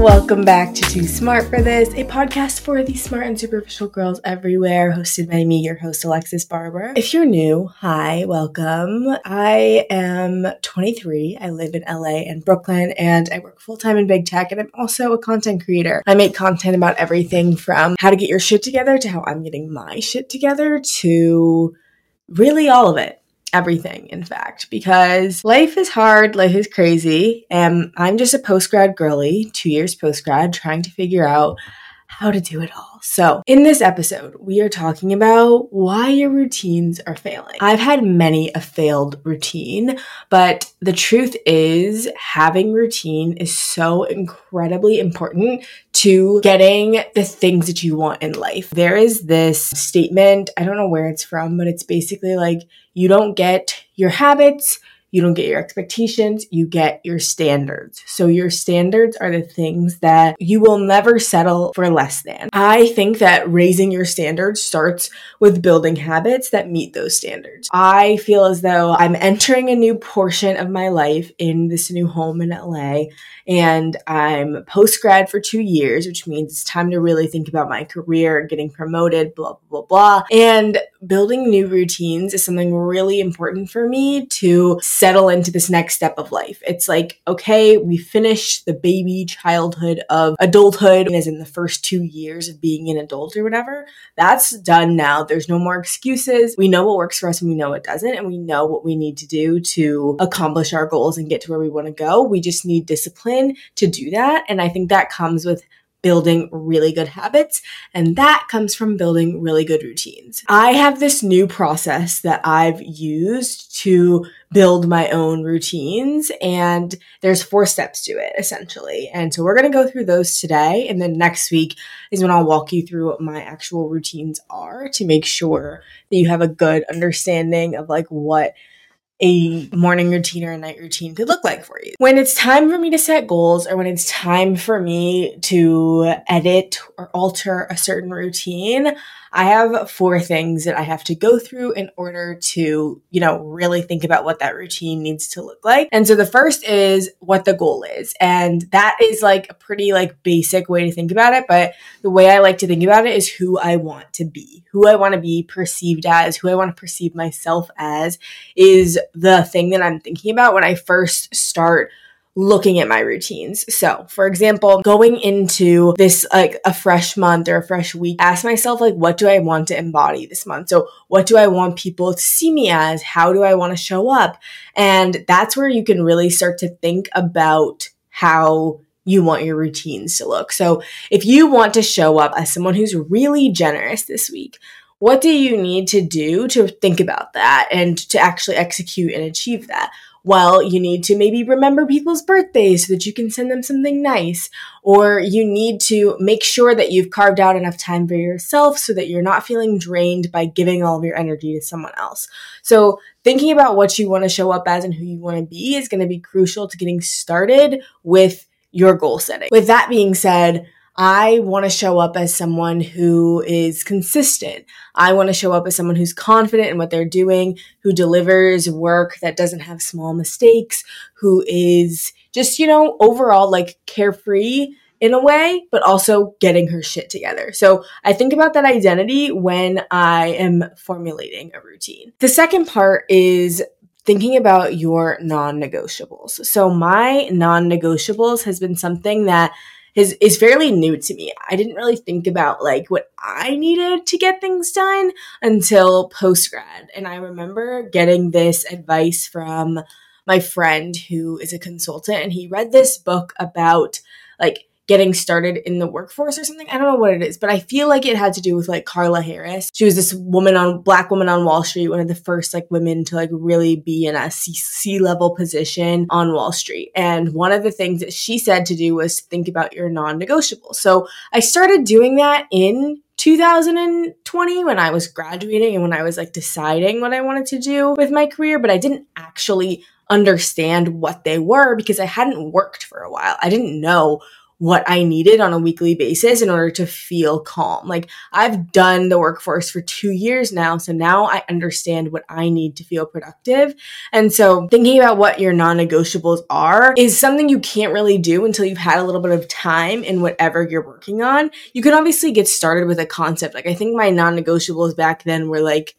Welcome back to Too Smart for This, a podcast for the smart and superficial girls everywhere, hosted by me, your host, Alexis Barber. If you're new, hi, welcome. I am 23. I live in LA and Brooklyn, and I work full time in big tech, and I'm also a content creator. I make content about everything from how to get your shit together to how I'm getting my shit together to really all of it everything, in fact, because life is hard, life is crazy, and I'm just a post grad girly, two years post grad, trying to figure out how to do it all. So, in this episode, we are talking about why your routines are failing. I've had many a failed routine, but the truth is, having routine is so incredibly important to getting the things that you want in life. There is this statement, I don't know where it's from, but it's basically like you don't get your habits you don't get your expectations, you get your standards. So your standards are the things that you will never settle for less than. I think that raising your standards starts with building habits that meet those standards. I feel as though I'm entering a new portion of my life in this new home in LA and I'm post grad for two years, which means it's time to really think about my career, getting promoted, blah, blah, blah, blah. And building new routines is something really important for me to settle into this next step of life. It's like, okay, we finished the baby childhood of adulthood, as in the first two years of being an adult or whatever. That's done now. There's no more excuses. We know what works for us and we know what doesn't, and we know what we need to do to accomplish our goals and get to where we want to go. We just need discipline to do that. And I think that comes with building really good habits. And that comes from building really good routines. I have this new process that I've used to build my own routines. And there's four steps to it essentially. And so we're going to go through those today. And then next week is when I'll walk you through what my actual routines are to make sure that you have a good understanding of like what a morning routine or a night routine could look like for you. When it's time for me to set goals or when it's time for me to edit or alter a certain routine, I have four things that I have to go through in order to, you know, really think about what that routine needs to look like. And so the first is what the goal is. And that is like a pretty like basic way to think about it, but the way I like to think about it is who I want to be. Who I want to be perceived as, who I want to perceive myself as is the thing that I'm thinking about when I first start looking at my routines. So, for example, going into this like a fresh month or a fresh week, ask myself like what do I want to embody this month? So, what do I want people to see me as? How do I want to show up? And that's where you can really start to think about how you want your routines to look. So, if you want to show up as someone who's really generous this week, what do you need to do to think about that and to actually execute and achieve that? well, you need to maybe remember people's birthdays so that you can send them something nice. Or you need to make sure that you've carved out enough time for yourself so that you're not feeling drained by giving all of your energy to someone else. So thinking about what you want to show up as and who you want to be is going to be crucial to getting started with your goal setting. With that being said, I want to show up as someone who is consistent. I want to show up as someone who's confident in what they're doing, who delivers work that doesn't have small mistakes, who is just, you know, overall like carefree in a way, but also getting her shit together. So I think about that identity when I am formulating a routine. The second part is thinking about your non negotiables. So my non negotiables has been something that is is fairly new to me. I didn't really think about like what I needed to get things done until post grad. And I remember getting this advice from my friend who is a consultant and he read this book about like getting started in the workforce or something. I don't know what it is, but I feel like it had to do with like Carla Harris. She was this woman on black woman on Wall Street, one of the first like women to like really be in a C, level position on Wall Street. And one of the things that she said to do was to think about your non-negotiable. So I started doing that in 2020 when I was graduating and when I was like deciding what I wanted to do with my career, but I didn't actually understand what they were because I hadn't worked for a while. I didn't know what I needed on a weekly basis in order to feel calm. Like I've done the workforce for two years now. So now I understand what I need to feel productive. And so thinking about what your non negotiables are is something you can't really do until you've had a little bit of time in whatever you're working on. You can obviously get started with a concept. Like I think my non negotiables back then were like,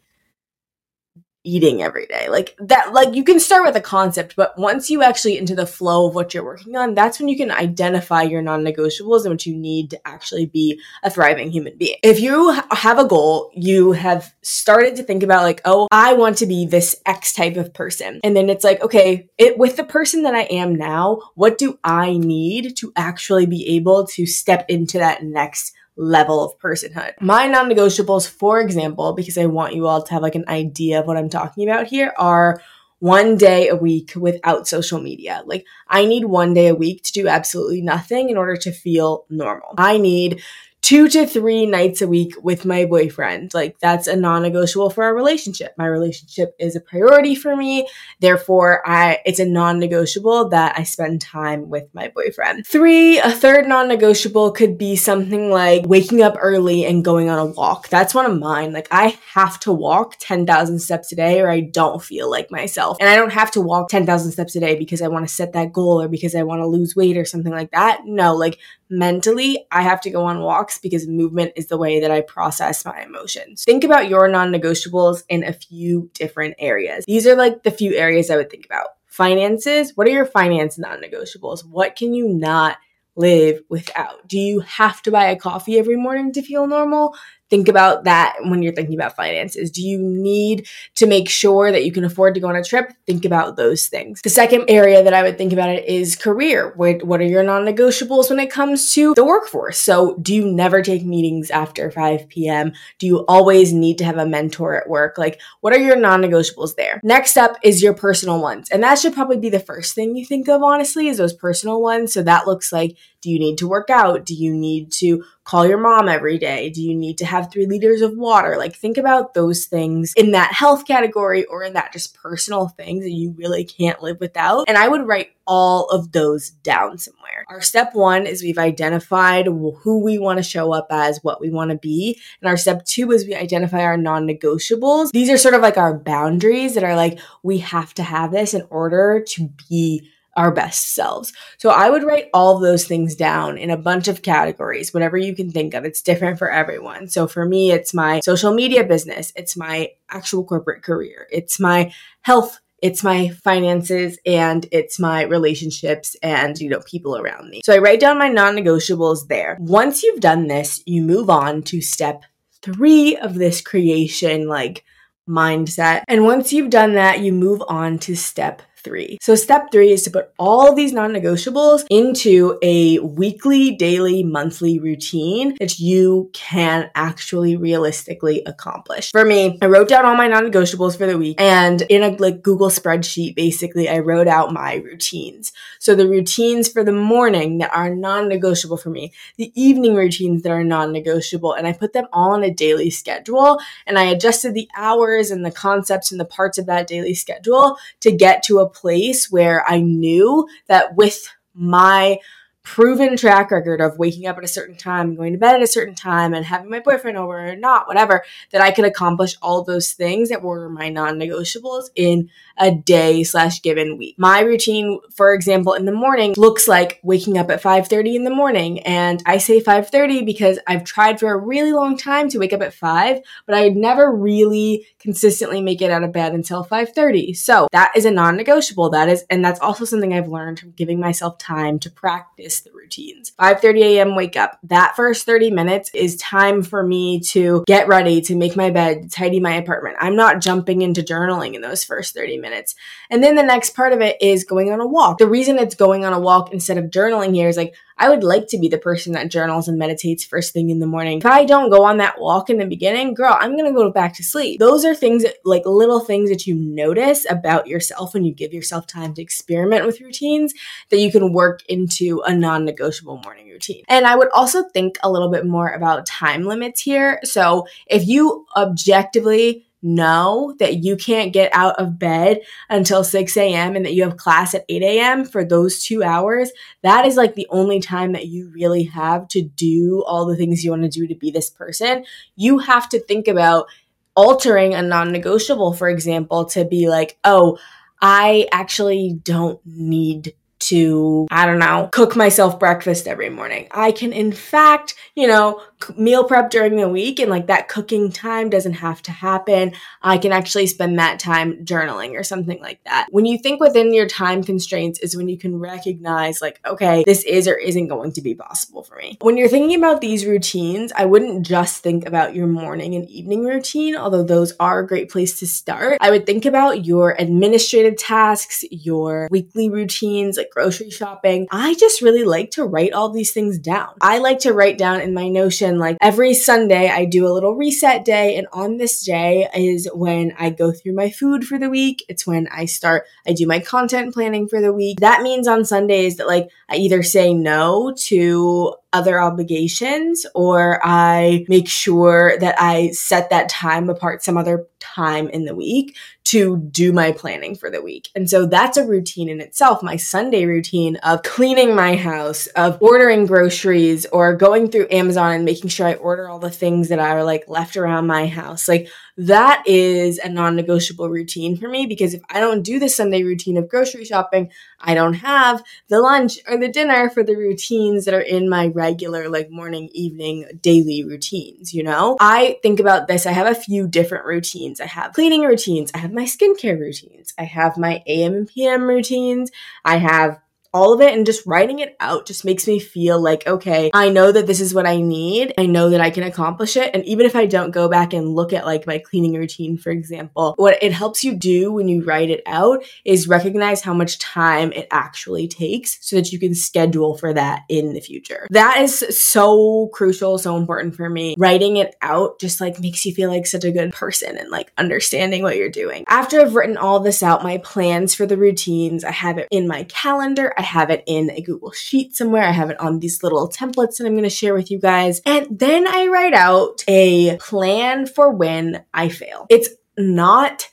eating every day. Like that, like you can start with a concept, but once you actually into the flow of what you're working on, that's when you can identify your non negotiables and what you need to actually be a thriving human being. If you have a goal, you have started to think about like, oh, I want to be this X type of person. And then it's like, okay, it, with the person that I am now, what do I need to actually be able to step into that next level of personhood. My non negotiables, for example, because I want you all to have like an idea of what I'm talking about here, are one day a week without social media. Like, I need one day a week to do absolutely nothing in order to feel normal. I need two to three nights a week with my boyfriend. Like that's a non-negotiable for our relationship. My relationship is a priority for me. Therefore, I it's a non-negotiable that I spend time with my boyfriend. Three, a third non-negotiable could be something like waking up early and going on a walk. That's one of mine. Like I have to walk 10,000 steps a day or I don't feel like myself. And I don't have to walk 10,000 steps a day because I want to set that goal or because I want to lose weight or something like that. No, like mentally, I have to go on walks because movement is the way that I process my emotions. Think about your non negotiables in a few different areas. These are like the few areas I would think about. Finances. What are your finance non negotiables? What can you not live without? Do you have to buy a coffee every morning to feel normal? Think about that when you're thinking about finances. Do you need to make sure that you can afford to go on a trip? Think about those things. The second area that I would think about it is career. What, what are your non negotiables when it comes to the workforce? So, do you never take meetings after 5 p.m.? Do you always need to have a mentor at work? Like, what are your non negotiables there? Next up is your personal ones. And that should probably be the first thing you think of, honestly, is those personal ones. So, that looks like do you need to work out? Do you need to call your mom every day? Do you need to have three liters of water? Like, think about those things in that health category or in that just personal things that you really can't live without. And I would write all of those down somewhere. Our step one is we've identified who we want to show up as, what we want to be. And our step two is we identify our non negotiables. These are sort of like our boundaries that are like, we have to have this in order to be our best selves. So I would write all those things down in a bunch of categories, whatever you can think of. It's different for everyone. So for me, it's my social media business, it's my actual corporate career, it's my health it's my finances and it's my relationships and you know people around me. So I write down my non-negotiables there. Once you've done this, you move on to step 3 of this creation like mindset. And once you've done that, you move on to step three. So step three is to put all these non-negotiables into a weekly, daily, monthly routine that you can actually realistically accomplish. For me, I wrote down all my non-negotiables for the week and in a like Google spreadsheet, basically I wrote out my routines. So the routines for the morning that are non-negotiable for me, the evening routines that are non-negotiable, and I put them all on a daily schedule and I adjusted the hours and the concepts and the parts of that daily schedule to get to a place where I knew that with my proven track record of waking up at a certain time, going to bed at a certain time, and having my boyfriend over or not, whatever, that I could accomplish all those things that were my non-negotiables in a day slash given week. My routine, for example, in the morning looks like waking up at 5:30 in the morning. And I say 5:30 because I've tried for a really long time to wake up at 5, but I never really consistently make it out of bed until 5:30. So that is a non-negotiable. That is, and that's also something I've learned from giving myself time to practice the routines. 5:30 a.m. wake up. That first 30 minutes is time for me to get ready, to make my bed, tidy my apartment. I'm not jumping into journaling in those first 30 minutes. And then the next part of it is going on a walk. The reason it's going on a walk instead of journaling here is like, I would like to be the person that journals and meditates first thing in the morning. If I don't go on that walk in the beginning, girl, I'm to go back to sleep. Those are things that, like little things that you notice about yourself when you give yourself time to experiment with routines that you can work into a non negotiable morning routine. And I would also think a little bit more about time limits here. So if you objectively know that you can't get out of bed until 6 a.m. and that you have class at 8 a.m. for those two hours, that is like the only time that you really have to do all the things you want to do to be this person. You have to think about altering a non negotiable, for example, to be like, oh, I actually don't need to, I don't know, cook myself breakfast every morning. I can, in fact, you know, meal prep during the week and like that cooking time doesn't have to happen. I can actually spend that time journaling or something like that. When you think within your time constraints is when you can recognize, like, okay, this is or isn't going to be possible for me. When you're thinking about these routines, I wouldn't just think about your morning and evening routine, although those are a great place to start. I would think about your administrative tasks, your weekly routines, like grocery shopping. I just really like to write all these things down. I like to write down in my Notion, like every Sunday, I do a little reset day. And on this day is when I go through my food for the week. It's when I start, I do my content planning for the week. That means on Sundays that like I either say no to other obligations or I make sure that I set that time apart some other time in the week to do my planning for the week. And so that's a routine in itself, my Sunday routine of cleaning my house, of ordering groceries or going through Amazon and making sure I order all the things that are like left around my house. Like that is a non negotiable routine for me because if I don't do the Sunday routine of grocery shopping, I don't have the lunch or the dinner for the routines that are in my regular, like morning, evening, daily routines, you know? I think about this. I have a few different routines. I have cleaning routines. I have my skincare routines. I have my AM and PM routines. I have all of it and just writing it out just makes me feel like, okay, I know that this is what I need. I know that I can accomplish it. And even if I don't go back and look at like my cleaning routine, for example, what it helps you do when you write it out is recognize how much time it actually takes so that you can schedule for that in the future. That is so crucial, so important for me. Writing it out just like makes you feel like such a good person and like understanding what you're doing. After I've written all this out, my plans for the routines, I have it in my calendar. Have it in a Google Sheet somewhere. I have it on these little templates that I'm going to share with you guys. And then I write out a plan for when I fail. It's not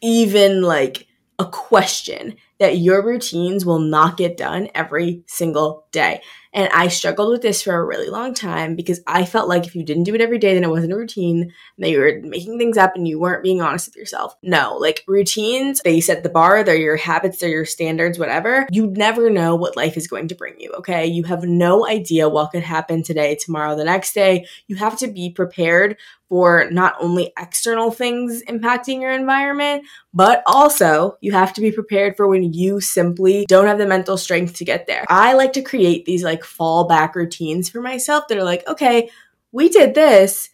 even like a question that your routines will not get done every single day. And I struggled with this for a really long time because I felt like if you didn't do it every day, then it wasn't a routine, and that you were making things up and you weren't being honest with yourself. No, like routines, they set the bar, they're your habits, they're your standards, whatever. You never know what life is going to bring you, okay? You have no idea what could happen today, tomorrow, the next day. You have to be prepared for not only external things impacting your environment, but also you have to be prepared for when you simply don't have the mental strength to get there. I like to create these like fallback routines for myself that are like, okay, we did this.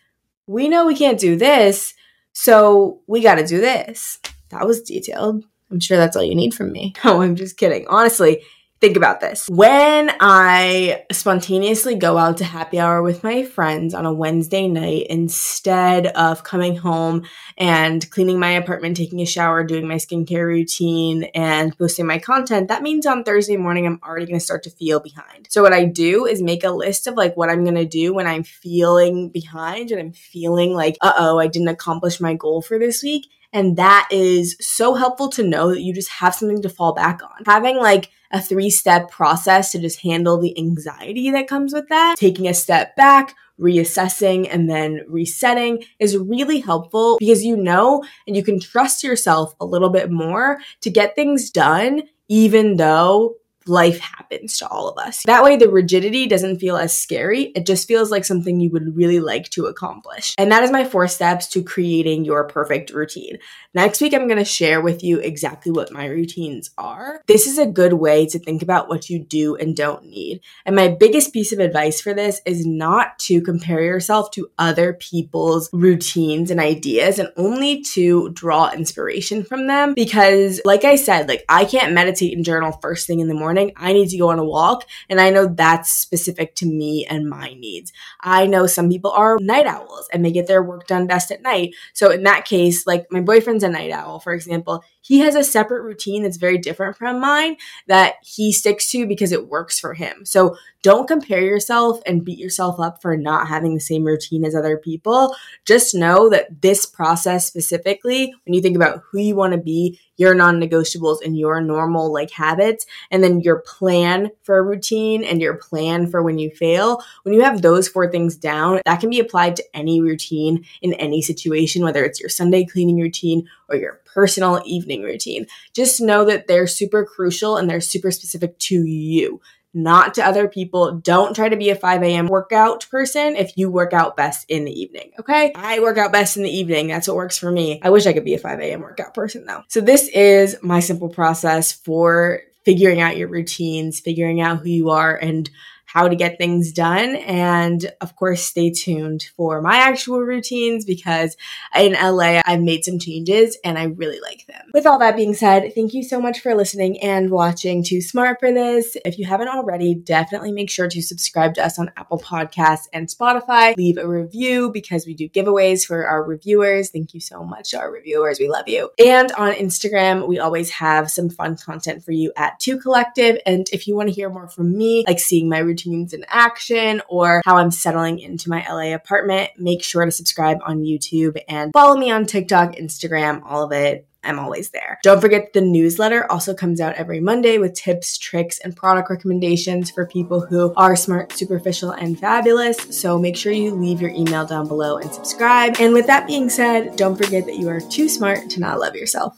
We know we can't do this. So we got to do this. That was detailed. I'm sure that's all you need from me. Oh, I'm just kidding. Honestly, Think about this. When I spontaneously go out to happy hour with my friends on a Wednesday night instead of coming home and cleaning my apartment, taking a shower, doing my skincare routine, and posting my content, that means on Thursday morning I'm already going to start to feel behind. So, what I do is make a list of like what I'm going to do when I'm feeling behind and I'm feeling like, uh oh, I didn't accomplish my goal for this week. And that is so helpful to know that you just have something to fall back on. Having like a three step process to just handle the anxiety that comes with that, taking a step back, reassessing and then resetting is really helpful because you know and you can trust yourself a little bit more to get things done, even though life happens to all of us. That way, the rigidity doesn't feel as scary. It just feels like something you would really like to accomplish. And that is my four steps to creating your perfect routine. Next week, I'm going to share with you exactly what my routines are. This is a good way to think about what you do and don't need. And my biggest piece of advice for this is not to compare yourself to other people's routines and ideas and only to draw inspiration from them. Because, like I said, like I can't meditate and journal first thing in the morning morning, I need to go on a walk. And I know that's specific to me and my needs. I know some people are night owls and they get their work done best at night. So in that case, like my boyfriend's a night owl, for example, he has a separate routine that's very different from mine that he sticks to because it works for him. So don't compare yourself and beat yourself up for not having the same routine as other people. Just know that this process specifically, when you think about who you want to be, your non negotiables and your normal like habits, and then your plan for a routine and your plan for when you fail, when you have those four things down, that can be applied to any routine in any situation, whether it's your Sunday cleaning routine or your personal evening routine. Just know that they're super crucial and they're super specific to you not to other people. Don't try to be a 5 a.m. workout person if you work out best in the evening. Okay. I work out best in the evening. That's what works for me. I wish I could be a 5 a.m. workout person though. So this is my simple process for figuring out your routines, figuring out who you are and how to get things done. And of course, stay tuned for my actual routines because in LA, I've made some changes and I really like them. With all that being said, thank you so much for listening and watching Too Smart for This. If you haven't already, definitely make sure to subscribe to us on Apple Podcasts and Spotify. Leave a review because we do giveaways for our reviewers. Thank you so much, our reviewers. We love you. And on Instagram, we always have some fun content for you at Too Collective. And if you want to hear more from me, like seeing my routine routines in action or how I'm settling into my LA apartment, make sure to subscribe on YouTube and follow me on TikTok, Instagram, all of it. I'm always there. Don't forget the newsletter also comes out every Monday with tips, tricks, and product recommendations for people who are smart, superficial, and fabulous. So make sure you leave your email down below and subscribe. And with that being said, don't forget that you are too smart to not love yourself.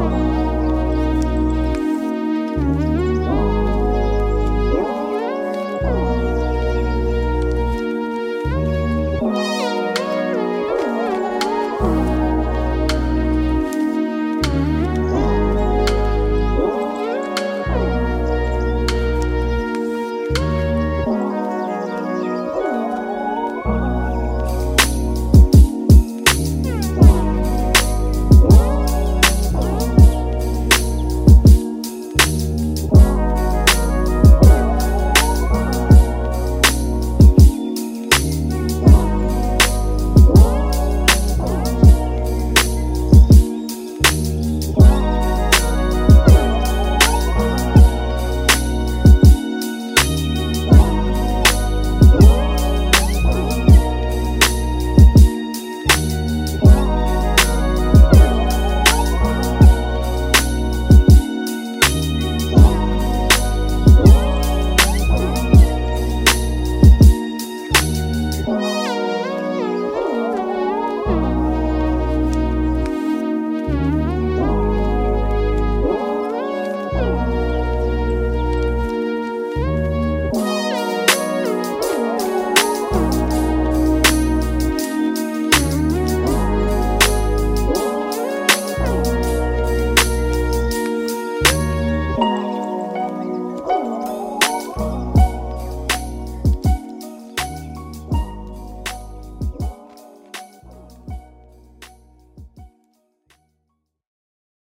Oh.